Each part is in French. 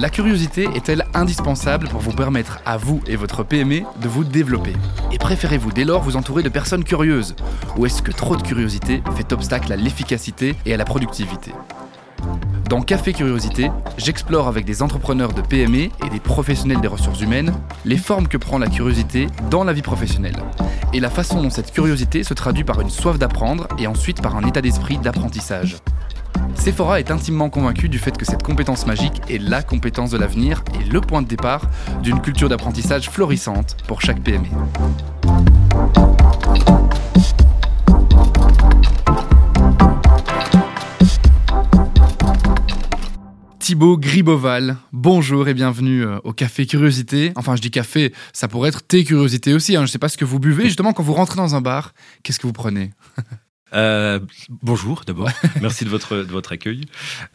La curiosité est-elle indispensable pour vous permettre à vous et votre PME de vous développer? Et préférez-vous dès lors vous entourer de personnes curieuses? Ou est-ce que trop de curiosité fait obstacle à l'efficacité et à la productivité? Dans Café Curiosité, j'explore avec des entrepreneurs de PME et des professionnels des ressources humaines les formes que prend la curiosité dans la vie professionnelle. Et la façon dont cette curiosité se traduit par une soif d'apprendre et ensuite par un état d'esprit d'apprentissage. Sephora est intimement convaincu du fait que cette compétence magique est la compétence de l'avenir et le point de départ d'une culture d'apprentissage florissante pour chaque PME. Thibaut Griboval, bonjour et bienvenue euh, au Café Curiosité. Enfin, je dis café, ça pourrait être thé curiosité aussi. Hein. Je ne sais pas ce que vous buvez. Justement, quand vous rentrez dans un bar, qu'est-ce que vous prenez? Euh, bonjour d'abord, merci de votre, de votre accueil.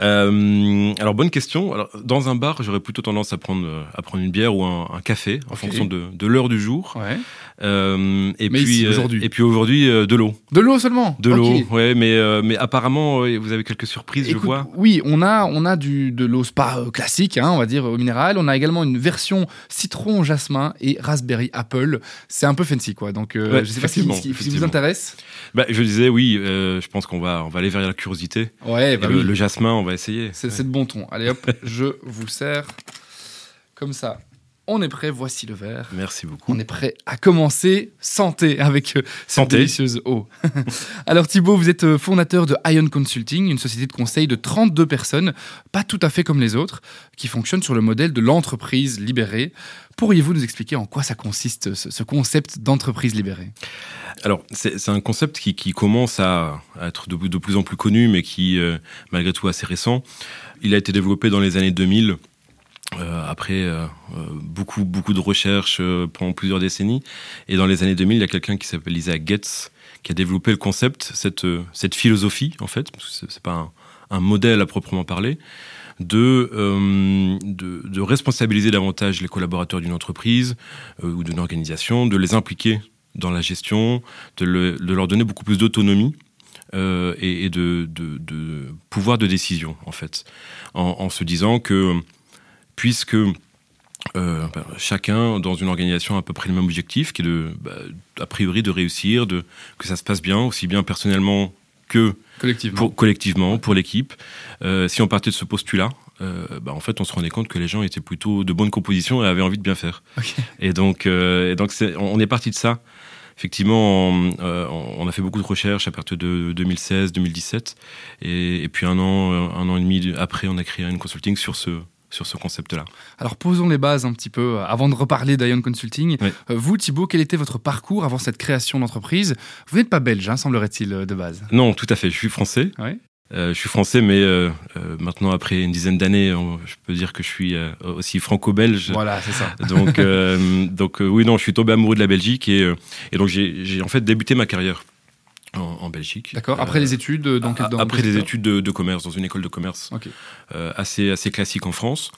Euh, alors bonne question. Alors, dans un bar, j'aurais plutôt tendance à prendre, à prendre une bière ou un, café en fonction de, de l'heure du jour. Ouais. Euh, et, puis, euh, aujourd'hui. et puis aujourd'hui euh, de l'eau. De l'eau seulement De l'eau, ouais, mais, mais apparemment ouais, vous avez quelques surprises, je vois. Oui, on a, on a du, de l'eau spa classique, hein, on va dire au minéral. On a également une version citron jasmin et raspberry apple. C'est un peu fancy, quoi. Donc, Ouais, je sais pas si, si- si vous intéresse. Bah, je disais oui, je pense qu'on va, on va aller vers la curiosité. Ouais, bah le, oui. le jasmin, on va essayer. C'est c'est de bon ton. Allez hop, je vous sers comme ça. On est prêt, voici le verre. Merci beaucoup. On est prêt à commencer. Santé avec euh, cette Santé. délicieuse eau. Alors Thibaut, vous êtes euh, fondateur de Ion Consulting, une société de conseil de 32 personnes, pas tout à fait comme les autres, qui fonctionne sur le modèle de l'entreprise libérée. Pourriez-vous nous expliquer en quoi ça consiste, ce, ce concept d'entreprise libérée? Alors, c'est c'est un concept qui, qui commence à, à être de, de plus en plus connu, mais qui, euh, malgré tout, assez récent. Il a été développé dans les années 2000, euh, après euh, euh, beaucoup, beaucoup de recherches pendant plusieurs décennies. Et dans les années 2000, il y a quelqu'un qui s'appelle Isaac Getz qui a développé le concept, cette, cette philosophie, en fait, parce que c'est- c'est pas un, modèle à proprement parler, de, de, responsabiliser davantage les collaborateurs d'une entreprise ou d'une organisation, de les impliquer dans la gestion, de, le- de leur donner beaucoup plus d'autonomie et, et de, pouvoir de décision, en fait, en se disant que puisque euh, ben, chacun dans une organisation a à peu près le même objectif, qui est de, bah, a priori de réussir, de, que ça se passe bien, aussi bien personnellement que collectivement pour, collectivement, pour l'équipe. Euh, si on partait de ce postulat, euh, bah, en fait, on se rendait compte que les gens étaient plutôt de bonne composition et avaient envie de bien faire. Et donc, et donc c'est- on est parti de ça. Effectivement, on, on a fait beaucoup de recherches à partir de 2016-2017. Et, et puis un an, un an et demi après, on a créé une consulting sur ce, sur ce concept-là. Alors posons les bases un petit peu euh, avant de reparler d'Ion Consulting. Oui. Euh, vous Thibaut, quel était votre parcours avant cette création d'entreprise? Vous n'êtes pas belge, hein, semblerait-il, euh, de base. Non, tout à fait. Je suis français. Euh, je suis français, mais euh, euh, maintenant, après une dizaine d'années, je peux dire que je suis aussi franco-belge. Voilà, c'est ça. Donc, donc oui, non, je suis tombé amoureux de la Belgique et, et donc j'ai en fait débuté ma carrière en, en Belgique. D'accord. Après Euh, les études, euh, dans, après secteur études de, de commerce dans une école de commerce Ok. euh, assez assez classique en France.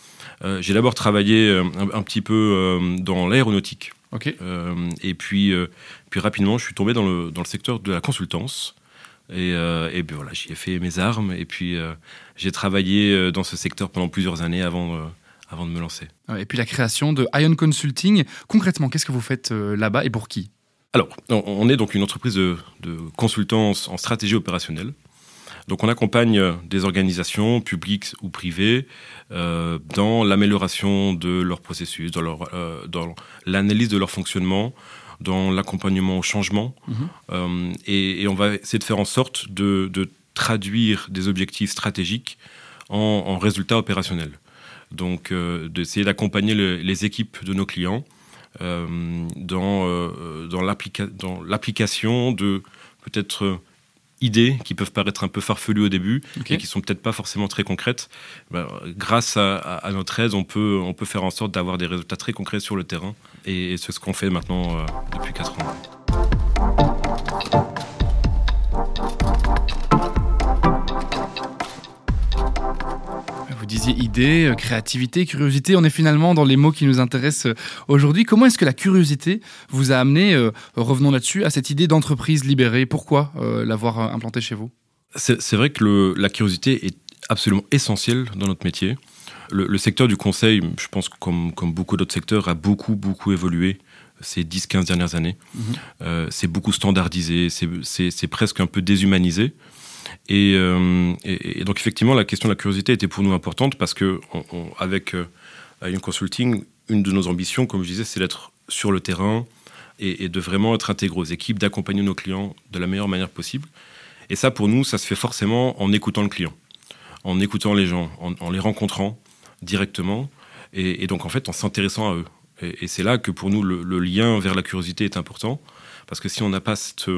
J'ai d'abord travaillé un, un petit peu dans l'aéronautique Ok. et puis puis rapidement je suis tombé dans le dans le secteur de la consultance. Et, euh, et puis voilà, j'y ai fait mes armes et puis euh, j'ai travaillé dans ce secteur pendant plusieurs années avant, euh, avant de me lancer. Et puis la création de Ion Consulting. Concrètement, qu'est-ce que vous faites là-bas et pour qui? Alors, on- est donc une entreprise de, de consultance en stratégie opérationnelle. Donc, on accompagne des organisations publiques ou privées euh, dans l'amélioration de leur processus, dans, leur, euh, dans l'analyse de leur fonctionnement, dans l'accompagnement au changement. Mhm. Euh, et, et on va essayer de faire en sorte de, de traduire des objectifs stratégiques en, en résultats opérationnels. Donc, d'essayer d'accompagner le- les équipes de nos clients dans, euh, dans l'applica- dans l'application de peut-être euh, idées qui peuvent paraître un peu farfelues au début Ok. et qui sont peut-être pas forcément très concrètes. Ben, grâce à, à- à notre aide, on peut, on peut faire en sorte d'avoir des résultats très concrets sur le terrain. Et, et c'est ce qu'on fait maintenant euh, depuis 4 ans. Vous disiez idée, euh, créativité, curiosité. On est finalement dans les mots qui nous intéressent euh, aujourd'hui. Comment est-ce que la curiosité vous a amené, euh, revenons là-dessus, à cette idée d'entreprise libérée? Pourquoi euh, l'avoir implantée chez vous? C'est vrai que le- la curiosité est absolument essentielle dans notre métier. Le, secteur du conseil, je pense comme, comme beaucoup d'autres secteurs, a beaucoup, beaucoup évolué ces 10-15 dernières années. Mhm. Euh, c'est beaucoup standardisé, c'est presque un peu déshumanisé. Euh, et, donc effectivement, la question de la curiosité était pour nous importante parce que avec euh, Consulting, une de nos ambitions, comme je disais, c'est d'être sur le terrain et, de vraiment être intégré aux équipes, d'accompagner nos clients de la meilleure manière possible. Et ça, pour nous, ça se fait forcément en écoutant le client, en écoutant les gens, en, les rencontrant directement, et, donc en fait en s'intéressant à eux. Et, c'est là que pour nous, le, lien vers la curiosité est important, parce que si on n'a pas cette,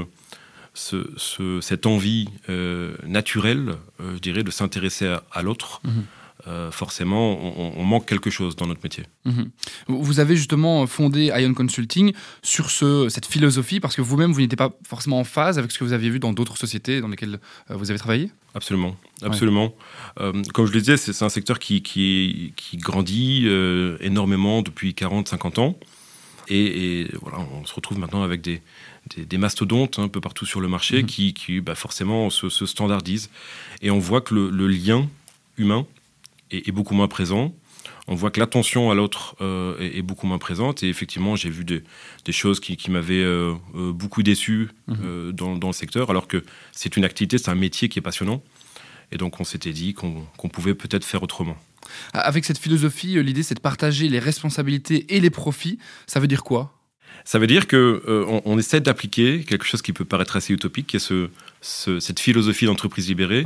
cette envie euh, naturelle, euh, je dirais, de s'intéresser à, l'autre, mhm. Euh, forcément, on, manque quelque chose dans notre métier. Mhm. Vous avez justement fondé Ion Consulting sur ce, cette philosophie parce que vous-même, vous, n'étiez pas forcément en phase avec ce que vous aviez vu dans d'autres sociétés dans lesquelles vous avez travaillé? Absolument, absolument. Euh, comme je le disais, c'est un secteur qui, qui, grandit énormément depuis 40-50 ans. Et, voilà, on se retrouve maintenant avec des, des, mastodontes un peu partout sur le marché mhm. qui, qui bah, forcément se, standardisent. Et on voit que le lien humain est, beaucoup moins présent. On voit que l'attention à l'autre euh, est, beaucoup moins présente. Et effectivement, j'ai vu des, choses qui, m'avaient euh, euh, beaucoup déçu mhm. dans, le secteur, alors que c'est une activité, c'est un métier qui est passionnant. Et donc, on s'était dit qu'on pouvait peut-être faire autrement. Avec cette philosophie, l'idée, c'est de partager les responsabilités et les profits. Ça veut dire quoi? Ça veut dire que on, essaie d'appliquer quelque chose qui peut paraître assez utopique, qui est ce, cette philosophie d'entreprise libérée,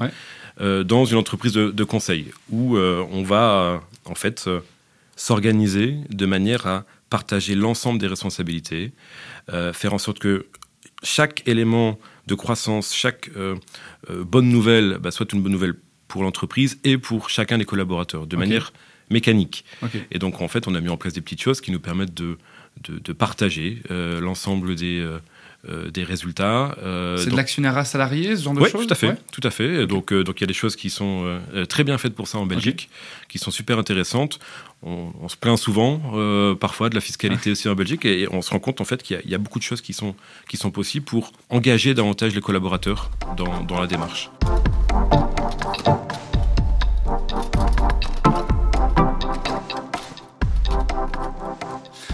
euh, dans une entreprise de, conseil où euh, on va euh, en fait s'organiser de manière à partager l'ensemble des responsabilités, faire en sorte que chaque élément de croissance, chaque bonne nouvelle bah, soit une bonne nouvelle pour l'entreprise et pour chacun des collaborateurs, de manière mécanique. Et donc, en fait, on a mis en place des petites choses qui nous permettent de, de, partager l'ensemble des, euh, des résultats. Euh, c'est de l'actionnariat salarié, ce genre de choses Oui, tout à fait. Tout à fait. Donc, euh, donc il y a des choses qui sont très bien faites pour ça en Belgique, qui sont super intéressantes. On, se plaint souvent, parfois, de la fiscalité aussi en Belgique, et, on se rend compte en fait qu'il y, a beaucoup de choses qui sont, qui sont possibles pour engager davantage les collaborateurs dans, dans la démarche.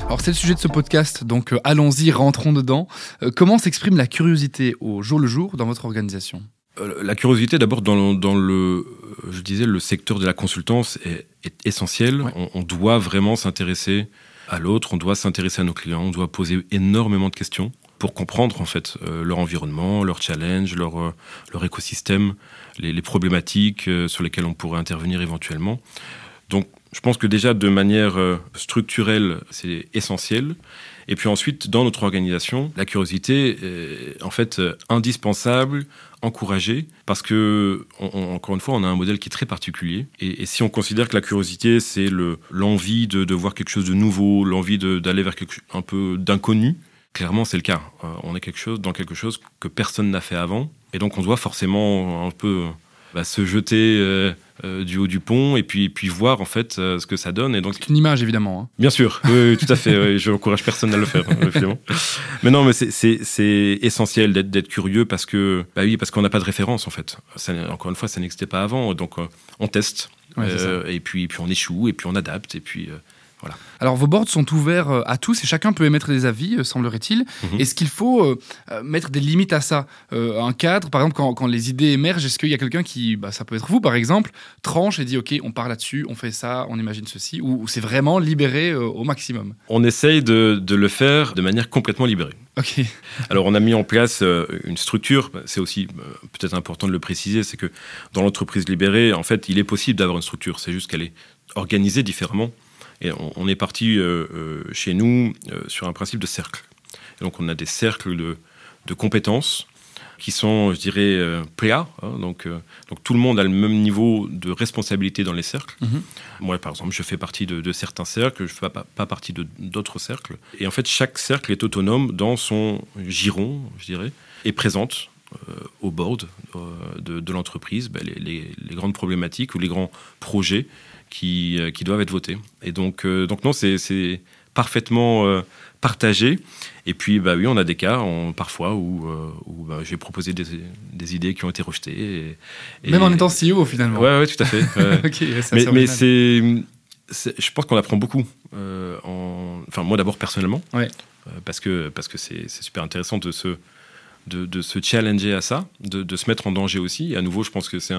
Alors c'est le sujet de ce podcast, donc euh, allons-y, rentrons dedans. Euh, comment s'exprime la curiosité au jour le jour dans votre organisation? Euh, La curiosité, d'abord dans, dans, le, je disais, le secteur de la consultance est, essentiel. On, doit vraiment s'intéresser à l'autre, on doit s'intéresser à nos clients, on doit poser énormément de questions pour comprendre en fait leur environnement, leur challenge, leur, leur écosystème, les, les problématiques sur lesquelles on pourrait intervenir éventuellement. Donc je pense que déjà de manière euh, structurelle, c'est essentiel. Et puis ensuite, dans notre organisation, la curiosité est en fait euh, indispensable, encouragée, parce que, encore une fois, on a un modèle qui est très particulier. Et, si on considère que la curiosité, c'est l'envie de, voir quelque chose de nouveau, l'envie d'aller vers quelque, un peu d'inconnu, clairement, c'est le cas. Euh, on est quelque chose, dans quelque chose que personne n'a fait avant. Et donc, on doit forcément un peu bah, se jeter euh, euh, du haut du pont et puis, puis voir en fait euh, ce que ça donne. Et donc c'est une image évidemment. Hein. Bien sûr, oui, tout à fait. je n'encourage personne à le faire, hein, Mais non, mais c'est essentiel d'être curieux parce que bah oui, parce qu'on n'a pas de référence en fait. encore une fois, ça n'existait pas avant, donc on teste et puis puis on échoue et puis on adapte et puis alors vos boards sont ouverts euh, à tous et chacun peut émettre des avis, euh, semblerait-il. Mhm. Est-ce qu'il faut euh, mettre des limites à ça Un cadre, par exemple, quand, les idées émergent, est-ce qu'il y a quelqu'un qui, bah, ça peut être vous par exemple, tranche et dit ok, on part là-dessus, on fait ça, on imagine ceci, ou, c'est vraiment libéré au maximum? On essaye de, le faire de manière complètement libérée. Alors on a mis en place une structure, c'est aussi peut-être important de le préciser, c'est que dans l'entreprise libérée, en fait, il est possible d'avoir une structure, c'est juste qu'elle est organisée différemment. Et on, est parti euh, euh, chez nous euh, sur un principe de cercle. donc on a des cercles de, compétences qui sont, je dirais, euh, hein, donc, donc tout le monde a le même niveau de responsabilité dans les cercles. Mhm. Moi, par exemple, je fais partie de, certains cercles, je ne fais pas, pas partie d'autres cercles. Et en fait, chaque cercle est autonome dans son giron, je dirais, et présente au board de, l'entreprise ben, les, les, grandes problématiques ou les grands projets qui, euh, qui doivent être votés. Et donc, euh, donc non, c'est parfaitement euh, partagé. Et puis, bah oui, on a des cas parfois où, où bah, j'ai proposé des, des, idées qui ont été rejetées. Et, Même en étant CEO, finalement. Ouais, ouais, tout à fait. mais, mais c'est, je pense qu'on apprend beaucoup. en... Enfin, moi d'abord personnellement. Ouais. parce que parce que c'est super intéressant de se de, se challenger à ça, de, de, se mettre en danger aussi. Et à nouveau, je pense que c'est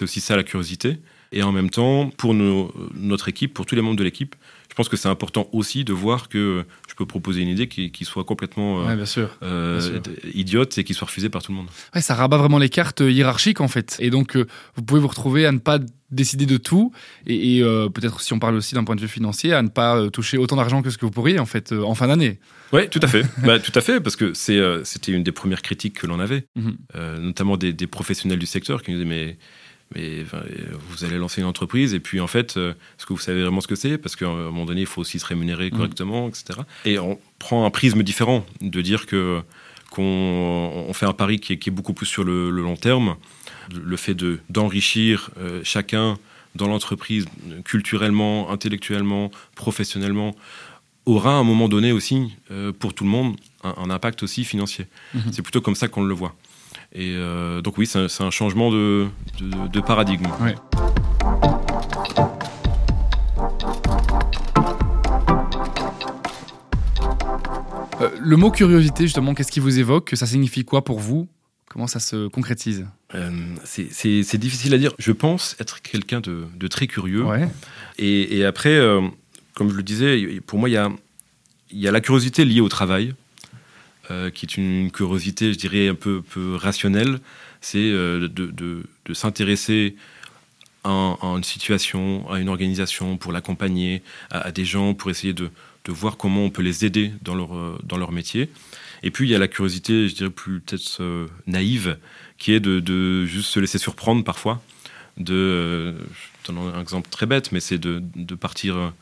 aussi ça la curiosité. Et en même temps, pour notre équipe, pour tous les membres de l'équipe, je pense que c'est important aussi de voir que je peux proposer une idée qui, soit complètement euh, bien sûr, euh, idiote et qui soit refusée par tout le monde. Ouais, ça rabat vraiment les cartes hiérarchiques en fait. Et donc, euh, vous pouvez vous retrouver à ne pas décider de tout et, peut-être si on parle aussi d'un point de vue financier, à ne pas toucher autant d'argent que ce que vous pourriez en fait en fin d'année. Oui, tout à fait. bah, tout à fait, parce que c'était une des premières critiques que l'on avait, mhm. notamment des, des, professionnels du secteur qui nous disaient mais mais vous allez lancer une entreprise et puis en fait, euh, est-ce que vous savez vraiment ce que c'est? Parce qu'à un moment donné, il faut aussi se rémunérer mm. correctement, etc. Et on prend un prisme différent de dire que qu'on fait un pari qui est, beaucoup plus sur le, long terme, le fait de d'enrichir euh, chacun dans l'entreprise culturellement, intellectuellement, professionnellement aura à un moment donné aussi euh, pour tout le monde un, impact aussi financier. Mm-hmm. C'est plutôt comme ça qu'on le voit. Et euh, donc oui, c'est un, changement de, paradigme. Euh, le mot curiosité, justement, qu'est-ce qui vous évoque? Ça signifie quoi pour vous? Comment ça se concrétise? Euh, C'est difficile à dire. Je pense être quelqu'un de, très curieux. Et, après, comme je le disais, pour moi, il y a la curiosité liée au travail. Euh, qui est une, curiosité, je dirais, un peu, rationnelle, c'est euh, de, s'intéresser à, une situation, à une organisation, pour l'accompagner, à, des gens, pour essayer de, voir comment on peut les aider dans leur, euh, dans leur métier. Et puis, il y a la curiosité, je dirais, plus peut-être naïve, qui est de, juste se laisser surprendre parfois. De, je donne un exemple très bête, mais c'est de, partir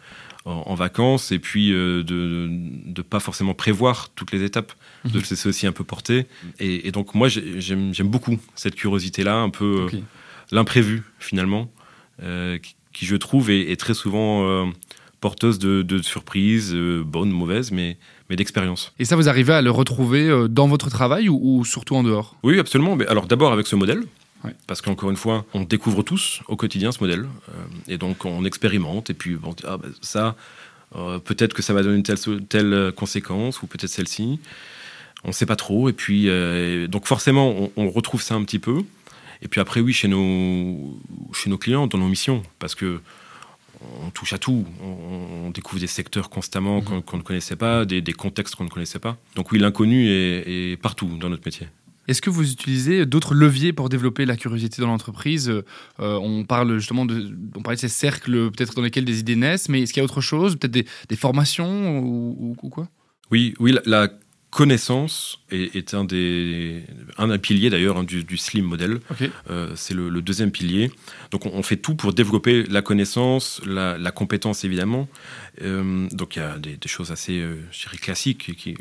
en, vacances et puis euh, de ne pas forcément prévoir toutes les étapes, de mhm. se laisser aussi un peu porter. Et, donc moi, j'aime beaucoup cette curiosité-là, un peu euh, l'imprévu finalement, euh, qui, je trouve est, très souvent porteuse de, surprises, bonnes, mauvaises, mais, mais d'expérience. Et ça, vous arrivez à le retrouver dans votre travail ou surtout en dehors? Oui, absolument. Mais alors d'abord avec ce modèle, parce qu'encore une fois, on découvre tous au quotidien ce modèle. Euh, et donc, on expérimente. Et puis, bon, ah, bah, ça, euh, peut-être que ça va donner une telle, telle conséquence, ou peut-être celle-ci. On ne sait pas trop. Et puis, euh, donc, forcément, on, retrouve ça un petit peu. Et puis après, oui, chez nos, chez nos clients, dans nos missions. Parce que on touche à tout. On, découvre des secteurs constamment mmh. qu'on ne connaissait pas, des, contextes qu'on ne connaissait pas. Donc oui, l'inconnu est partout dans notre métier. Est-ce que vous utilisez d'autres leviers pour développer la curiosité dans l'entreprise? Euh, On parle justement de, on parlait de ces cercles peut-être dans lesquels des idées naissent, mais est-ce qu'il y a autre chose, peut-être des, formations ou, quoi? Oui, oui, la, connaissance est, un des un, pilier d'ailleurs hein, du, slim modèle. Euh, c'est le, deuxième pilier. Donc on, fait tout pour développer la connaissance, la, compétence évidemment. Euh, donc il y a des, choses assez, je dirais, classiques qui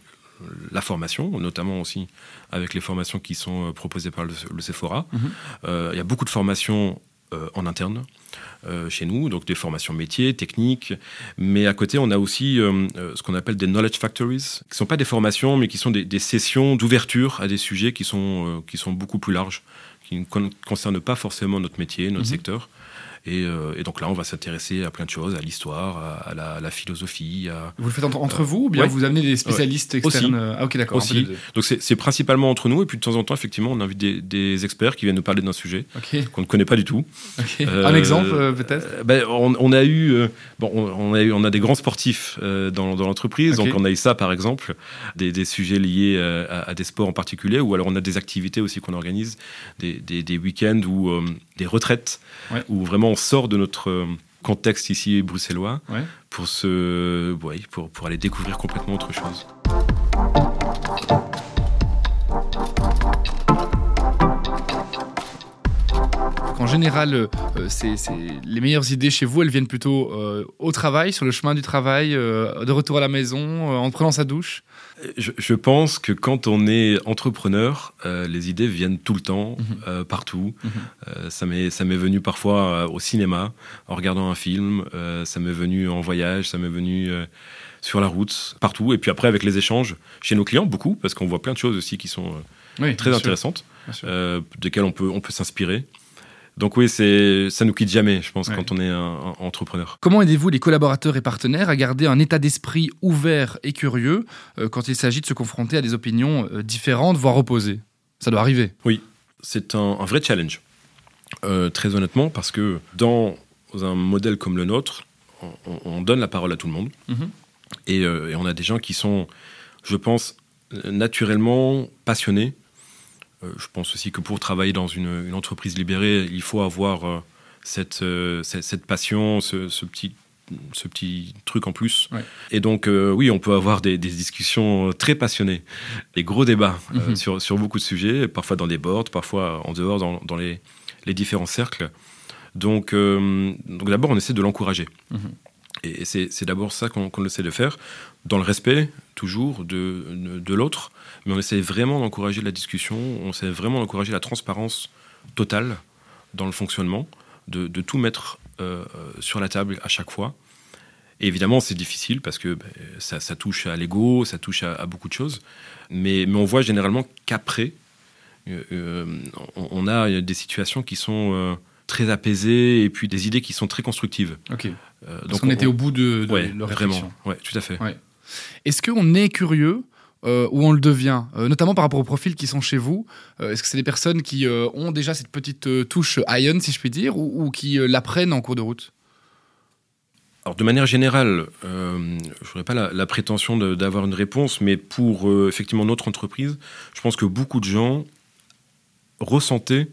la formation, notamment aussi avec les formations qui sont euh, proposées par le, Sephora. Mhm. Euh, il y a beaucoup de formations euh, en interne chez nous, donc des formations métiers, techniques, mais à côté on a aussi ce qu'on appelle des knowledge factories, qui ne sont pas des formations, mais qui sont des, sessions d'ouverture à des sujets qui sont, qui sont beaucoup plus larges, qui ne concernent pas forcément notre métier, notre mhm. secteur. Euh, et, donc là, on va s'intéresser à plein de choses, à l'histoire, à, la, philosophie. Vous le faites entre, vous ou bien vous amenez des spécialistes externes euh, Ah ok, d'accord. Aussi. Donc c'est principalement entre nous et puis de temps en temps, effectivement, on invite des, experts qui viennent nous parler d'un sujet qu'on ne connaît pas du tout. Euh, Un exemple peut-être ben, on, a eu, bon, on, a eu, on a des grands sportifs dans, l'entreprise, donc on a eu ça par exemple, des, sujets liés à, des sports en particulier, ou alors on a des activités aussi qu'on organise, des, des week-ends ou des retraites, où vraiment on sort de notre euh, contexte ici bruxellois pour, se, pour, pour aller découvrir complètement autre chose. Quand général, euh, c'est, c'est- les meilleures idées chez vous, elles viennent plutôt euh, au travail, sur le chemin du travail, euh, de retour à la maison, euh, en prenant sa douche? Je, je pense que quand on est entrepreneur, euh, les idées viennent tout le temps, Mhm. euh, partout. Mhm. Euh, ça m'est ça m'est venu parfois euh, au cinéma, en regardant un film. euh, ça m'est venu en voyage. Ça m'est venu euh, sur la route, partout. Et puis après, avec les échanges chez nos clients, beaucoup, parce qu'on voit plein de choses aussi qui sont euh, Oui, très intéressantes, euh, desquelles on peut, on peut s'inspirer. Donc oui, c'est ça nous quitte jamais, je pense, Ouais. quand on est un, un entrepreneur. Comment aidez-vous les collaborateurs et partenaires à garder un état d'esprit ouvert et curieux euh, quand il s'agit de se confronter à des opinions euh, différentes, voire opposées? Ça doit arriver. C'est un, un vrai challenge, euh, très honnêtement, parce que dans un modèle comme le nôtre, on, on- on donne la parole à tout le monde. Mhm. Et, et on a des gens qui sont, je pense, naturellement passionnés. Euh, je pense aussi que pour travailler dans une, une entreprise libérée, il faut avoir euh, cette, euh, cette, cette passion, ce, ce petit ce petit truc en plus. Ouais. Et donc, euh, oui, on peut avoir des, des discussions très passionnées, des gros débats euh, Mhm. sur, sur beaucoup de sujets, parfois dans des boards, parfois en dehors, dans, dans les, les différents cercles. Donc, euh, donc d'abord, on essaie de l'encourager. Mhm. Et c'est d'abord ça qu'on essaie de faire, dans le respect, toujours, de, de, l'autre. Mais on essaie vraiment d'encourager la discussion, on essaie vraiment d'encourager la transparence totale dans le fonctionnement, de, tout mettre euh, euh, sur la table à chaque fois. Et évidemment, c'est difficile parce que ben, ça, touche à l'ego, ça touche à, beaucoup de choses. Mais, mais on voit généralement qu'après, euh, on, a des situations qui sont très apaisées et puis des idées qui sont très constructives. Ok. Euh, Parce qu'on était au bout de, de Ouais, leur réflexion. vraiment. Ouais, tout à fait. Est-ce qu'on est curieux euh, ou on le devient Euh, Notamment par rapport aux profils qui sont chez vous. Est-ce que c'est des personnes qui ont déjà cette petite touche Ion, si je puis dire, ou, ou qui l'apprennent en cours de route? Alors, de manière générale, euh, je n'aurais pas la, la prétention d'avoir une réponse, mais pour euh, effectivement notre entreprise, je pense que beaucoup de gens ressentaient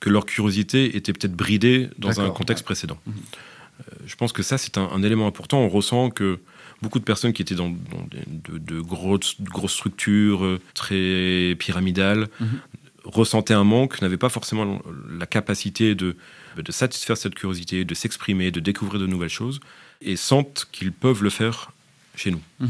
que leur curiosité était peut-être bridée dans un contexte ouais. précédent. Mhm. Euh, je pense que ça, c'est un, un élément important. On ressent que beaucoup de personnes qui étaient dans, de, de grosses, de grosses structures euh, très pyramidales Mhm. ressentaient un manque, n'avaient pas forcément la capacité de, de satisfaire cette curiosité, de s'exprimer, de découvrir de nouvelles choses, et sentent qu'ils peuvent le faire chez nous. Mhm.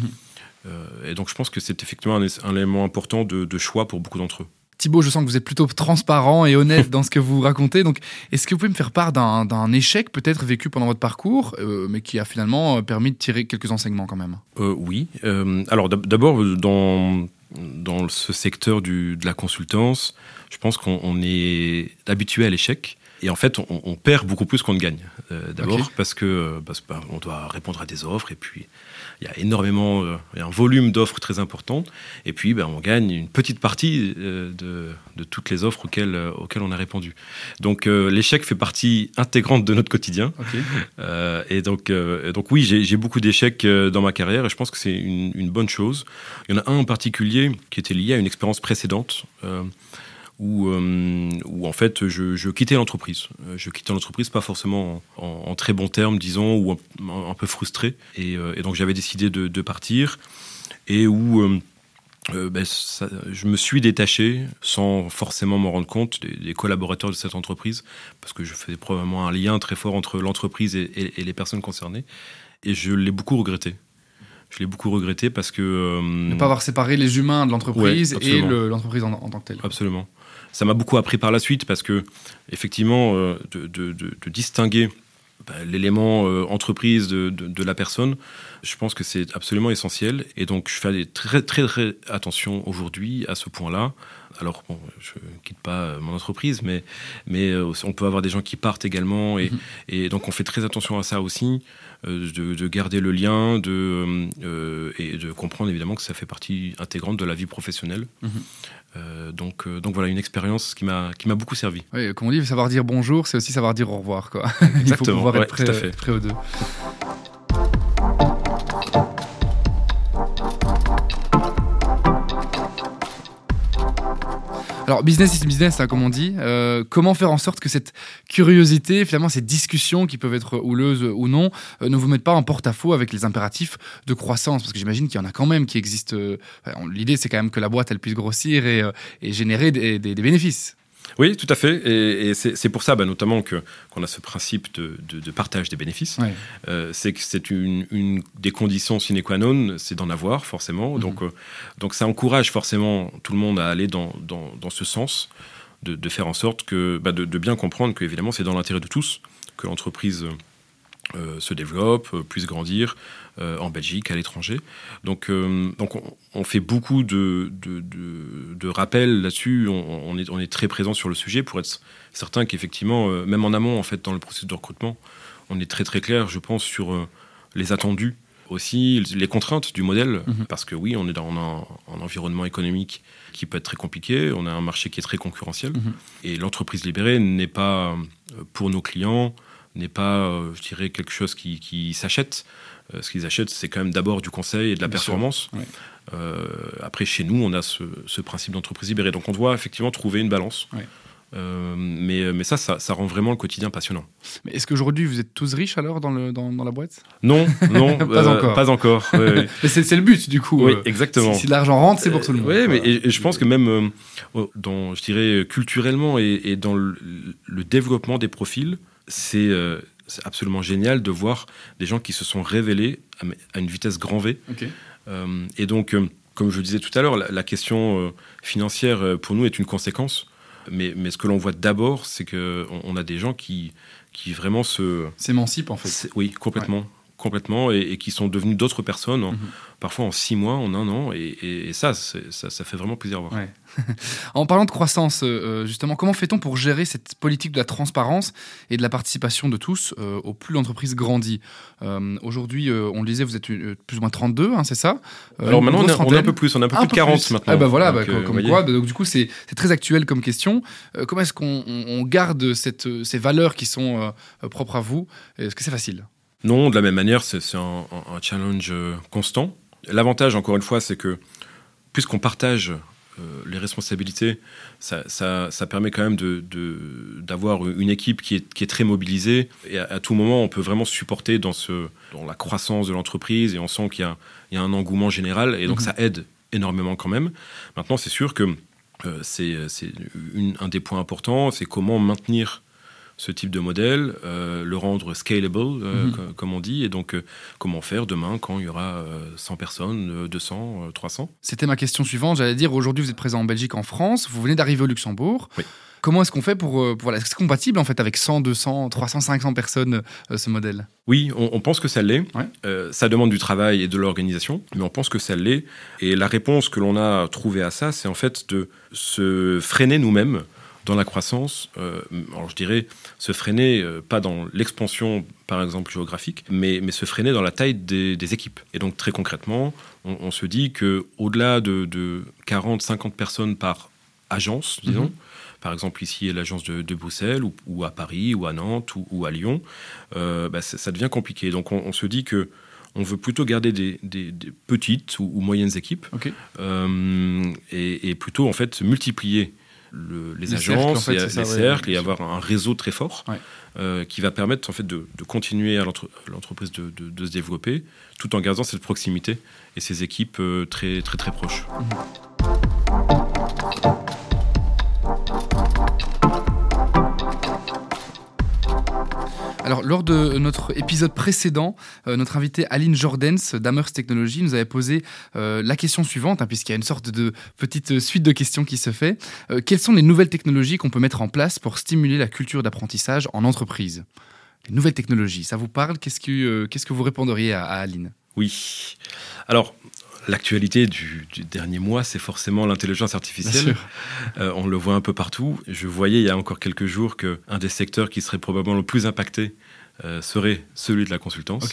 Euh, et donc je pense que c'est effectivement un, un élément important de, de choix pour beaucoup d'entre eux. Thibaut, je sens que vous êtes plutôt transparent et honnête dans ce que vous racontez. Donc, est-ce que vous pouvez me faire part d'un échec peut-être vécu pendant votre parcours, euh, mais qui a finalement euh, permis de tirer quelques enseignements quand même? Euh, oui. Euh, alors d'ab- d'abord, dans, dans ce secteur du, de la consultance, je pense qu'on on est habitué à l'échec. Et en fait, on, on perd beaucoup plus qu'on ne gagne. Euh, d'abord parce que euh, parce bah, on doit répondre à des offres et puis il y a énormément, euh, il y a un volume d'offres très important. Et puis, ben, on gagne une petite partie de, de toutes les offres auxquelles, auxquelles on a répondu. Donc, l'échec fait partie intégrante de notre quotidien. Et donc, donc oui, j'ai beaucoup d'échecs dans ma carrière et je pense que c'est une, une bonne chose. Il y en a un en particulier qui était lié à une expérience précédente euh, où, euh, où en fait je, je quittais l'entreprise. Euh, Je quittais l'entreprise pas forcément en, en- en très bons termes, disons, ou un, un peu frustré. Et, euh, et donc j'avais décidé de, de partir et où euh, ben, ça- je me suis détaché sans forcément m'en rendre compte des, des collaborateurs de cette entreprise parce que je faisais probablement un lien très fort entre l'entreprise et, et- et les personnes concernées et je l'ai beaucoup regretté. Je l'ai beaucoup regretté parce que euh, Ne pas avoir séparé les humains de l'entreprise Ouais, et le- l'entreprise en, en tant que telle. Absolument. Ça m'a beaucoup appris par la suite parce que, effectivement, euh, de, distinguer bah, l'élément euh, entreprise de, de- de la personne, je pense que c'est absolument essentiel. Et donc, je fais très, très, très attention aujourd'hui à ce point-là. Alors, bon, je ne quitte pas euh, mon entreprise, mais, mais euh, on peut avoir des gens qui partent également. Et, Mhm. et donc, on fait très attention à ça aussi, euh, de, de garder le lien de, euh, et de comprendre évidemment que ça fait partie intégrante de la vie professionnelle. Mhm. Euh, donc, donc voilà, une expérience qui m'a beaucoup servi. Oui, comme on dit, savoir dire bonjour, c'est aussi savoir dire au revoir. Quoi. Il faut pouvoir ouais, être prêt aux deux. Alors, business is business, hein, comme on dit. Euh, comment faire en sorte que cette curiosité, finalement, ces discussions qui peuvent être houleuses ou non, euh, ne vous mettent pas en porte-à-faux avec les impératifs de croissance? Parce que j'imagine qu'il y en a quand même qui existent. euh, L'idée, c'est quand même que la boîte, elle puisse grossir et, générer des bénéfices. Oui, tout à fait. Et, c'est pour ça, bah, notamment, qu'on a ce principe de, partage des bénéfices. Euh, c'est que c'est une, des conditions sine qua non, c'est d'en avoir, forcément. Mhm. Donc, euh, donc ça encourage forcément tout le monde à aller dans, dans, ce sens, de, faire en sorte que, bah, de, bien comprendre que, évidemment, c'est dans l'intérêt de tous que l'entreprise euh, se développe, euh, puisse grandir euh, en Belgique, à l'étranger. Donc, donc on, fait beaucoup de, de, rappels là-dessus. On, est, on est très présent sur le sujet pour être certain qu'effectivement, même en amont, en fait, dans le processus de recrutement, on est très très clair, je pense, sur les attendus aussi, les contraintes du modèle, mhm. parce que oui, on est dans un, environnement économique qui peut être très compliqué, on a un marché qui est très concurrentiel, mhm. et l'entreprise libérée n'est pas pour nos clients n'est pas, euh, je dirais, quelque chose qui, s'achète. Euh, ce qu'ils achètent, c'est quand même d'abord du conseil et de la performance. Euh, après, chez nous, on a ce, principe d'entreprise libérée. Donc, on doit effectivement trouver une balance. mais, mais ça, ça, rend vraiment le quotidien passionnant. Mais est-ce qu'aujourd'hui vous êtes tous riches alors dans, le, dans, la boîte? Non, non, pas encore. Pas encore. mais c'est le but du coup. Oui, exactement. Si, l'argent rentre, c'est pour tout le monde. Oui, mais et, je pense que même dans, je dirais, culturellement et, dans le, développement des profils, euh, c'est absolument génial de voir des gens qui se sont révélés à, une vitesse grand V. Euh, et donc, euh, comme je le disais tout à l'heure, la, question financière pour nous est une conséquence. Mais, mais ce que l'on voit d'abord, c'est qu'on on a des gens qui, qui vraiment se... S'émancipent en fait. Oui, complètement complètement et, qui sont devenus d'autres personnes, mhm. parfois en six mois, en un an. Et, ça, ça, ça, fait vraiment plaisir à voir. en parlant de croissance, euh, euh, justement, comment fait-on pour gérer cette politique de la transparence et de la participation de tous euh, au plus l'entreprise grandit? Aujourd'hui, on le disait, vous êtes plus ou moins 32, hein, c'est ça? Alors maintenant, on est, un peu plus, on est un peu plus de 40 maintenant. Ah bah voilà, donc, bah, comme, quoi, bah, donc du coup, c'est très actuel comme question. comment est-ce qu'on garde cette, ces valeurs qui sont propres à vous? Est-ce que c'est facile? Non, de la même manière, c'est un, challenge euh, constant. L'avantage, encore une fois, c'est que puisqu'on partage euh, les responsabilités, ça, permet quand même d'avoir de, une équipe qui est, très mobilisée. Et à, tout moment, on peut vraiment supporter dans, ce, dans la croissance de l'entreprise et on sent qu'il y, a un engouement général. Et donc, mhm. ça aide énormément quand même. Maintenant, c'est sûr que euh, c'est un des points importants, c'est comment maintenir ce type de modèle, euh, le rendre scalable, euh, mhm. comme on dit, et donc euh, comment faire demain quand il y aura 100 personnes, 200, 300 C'était ma question suivante, j'allais dire, aujourd'hui vous êtes présent en Belgique, en France, vous venez d'arriver au Luxembourg. Comment est-ce qu'on fait pour, voilà, est-ce que c'est compatible en fait avec 100, 200, 300, 500 personnes ce modèle? Oui, on, pense que ça l'est. ça demande du travail et de l'organisation, mais on pense que ça l'est. Et la réponse que l'on a trouvée à ça, c'est en fait de se freiner nous-mêmes dans la croissance, euh, alors je dirais se freiner, euh, pas dans l'expansion par exemple géographique, mais, mais se freiner dans la taille des, équipes. Et donc très concrètement, on, se dit qu'au-delà de, de 40-50 personnes par agence, disons, mhm. par exemple ici l'agence de, Bruxelles ou, à Paris ou à Nantes ou, à Lyon, euh, bah, ça, devient compliqué. Donc on, se dit que on veut plutôt garder des, petites ou, moyennes équipes et, et, plutôt en fait multiplier les, agences, les, cercles, et avoir un réseau très fort euh, qui va permettre en fait de, continuer à l'entreprise de, se développer, tout en gardant cette proximité et ces équipes euh, très très très proches. Mhm. Alors, lors de notre épisode précédent, euh, notre invité Aline Jordens d'Amers Technologies nous avait posé euh, la question suivante, hein, puisqu'il y a une sorte de petite suite de questions qui se fait. Euh, quelles sont les nouvelles technologies qu'on peut mettre en place pour stimuler la culture d'apprentissage en entreprise? Les nouvelles technologies, ça vous parle? Qu'est-ce que, qu'est-ce que vous répondriez à, à Aline? Oui. Alors, L'actualité du, dernier mois, c'est forcément l'intelligence artificielle. Euh, on le voit un peu partout. Je voyais il y a encore quelques jours qu'un des secteurs qui serait probablement le plus impacté euh, serait celui de la consultance.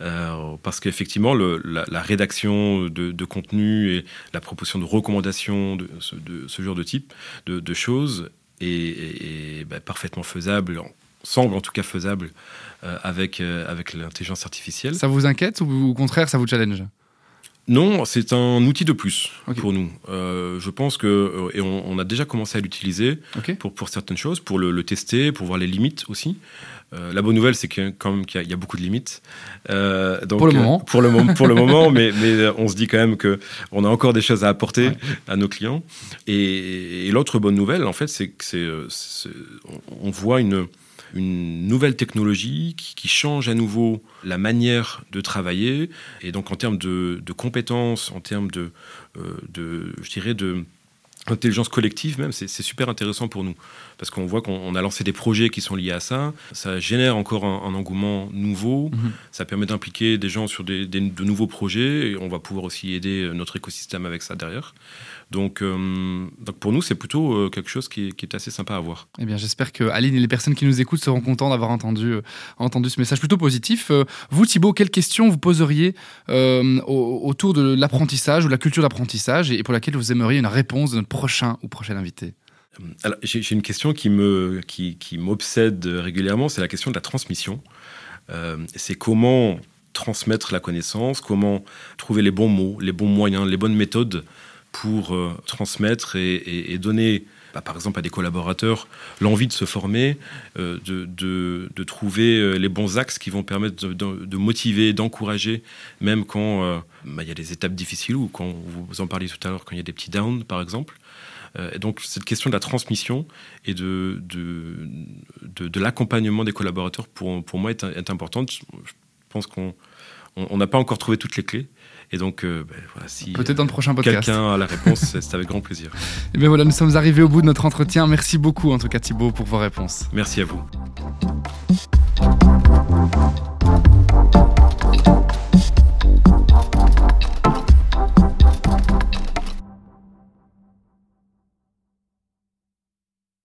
Euh, parce qu'effectivement, la, rédaction de, contenu et la proposition de recommandations de ce, genre de type de, choses est, bah, parfaitement faisable, semble en tout cas faisable avec, avec l'intelligence artificielle. Ça vous inquiète ou au contraire, ça vous challenge? Non, c'est un outil de plus pour nous. Euh, je pense que, et on, a déjà commencé à l'utiliser pour, pour certaines choses, pour le, tester, pour voir les limites aussi. la bonne nouvelle, c'est qu'il y, a beaucoup de limites. donc, pour le moment. pour le, pour le moment, mais, mais on se dit quand même qu'on a encore des choses à apporter à nos clients. Et, l'autre bonne nouvelle, en fait, c'est que on voit une une nouvelle technologie qui, change à nouveau la manière de travailler. Et donc en termes de, compétences, en termes de, euh, de je dirais, de collective même, c'est super intéressant pour nous. Parce qu'on voit qu'on a lancé des projets qui sont liés à ça. Ça génère encore un, engouement nouveau. Mhm. Ça permet d'impliquer des gens sur des, de nouveaux projets. Et on va pouvoir aussi aider notre écosystème avec ça derrière. Donc, euh, donc pour nous, c'est plutôt euh, quelque chose qui est, assez sympa à voir. Eh bien, j'espère que Aline et les personnes qui nous écoutent seront contents d'avoir entendu, euh, entendu ce message plutôt positif. vous, Thibault, quelles questions vous poseriez autour de l'apprentissage ou de la culture d'apprentissage et pour laquelle vous aimeriez une réponse de notre prochain ou prochaine invité? J'ai, une question qui, me, qui, m'obsède régulièrement, c'est la question de la transmission. c'est comment transmettre la connaissance, comment trouver les bons mots, les bons moyens, les bonnes méthodes pour euh, transmettre et, donner, bah, par exemple, à des collaborateurs l'envie de se former, euh, de, trouver euh, les bons axes qui vont permettre de, motiver, d'encourager, même quand bah, il y a des étapes difficiles ou quand vous en parliez tout à l'heure, quand il y a des petits downs, par exemple. Et donc cette question de la transmission et de, de, l'accompagnement des collaborateurs pour, pour moi est, est importante. Je pense qu'on n'a pas encore trouvé toutes les clés. Et donc, euh, ben, voilà, si peut-être dans le prochain podcast. Quelqu'un a la réponse, c'est avec grand plaisir. Et bien voilà, nous sommes arrivés au bout de notre entretien. Merci beaucoup en tout cas Thibaut pour vos réponses. Merci à vous.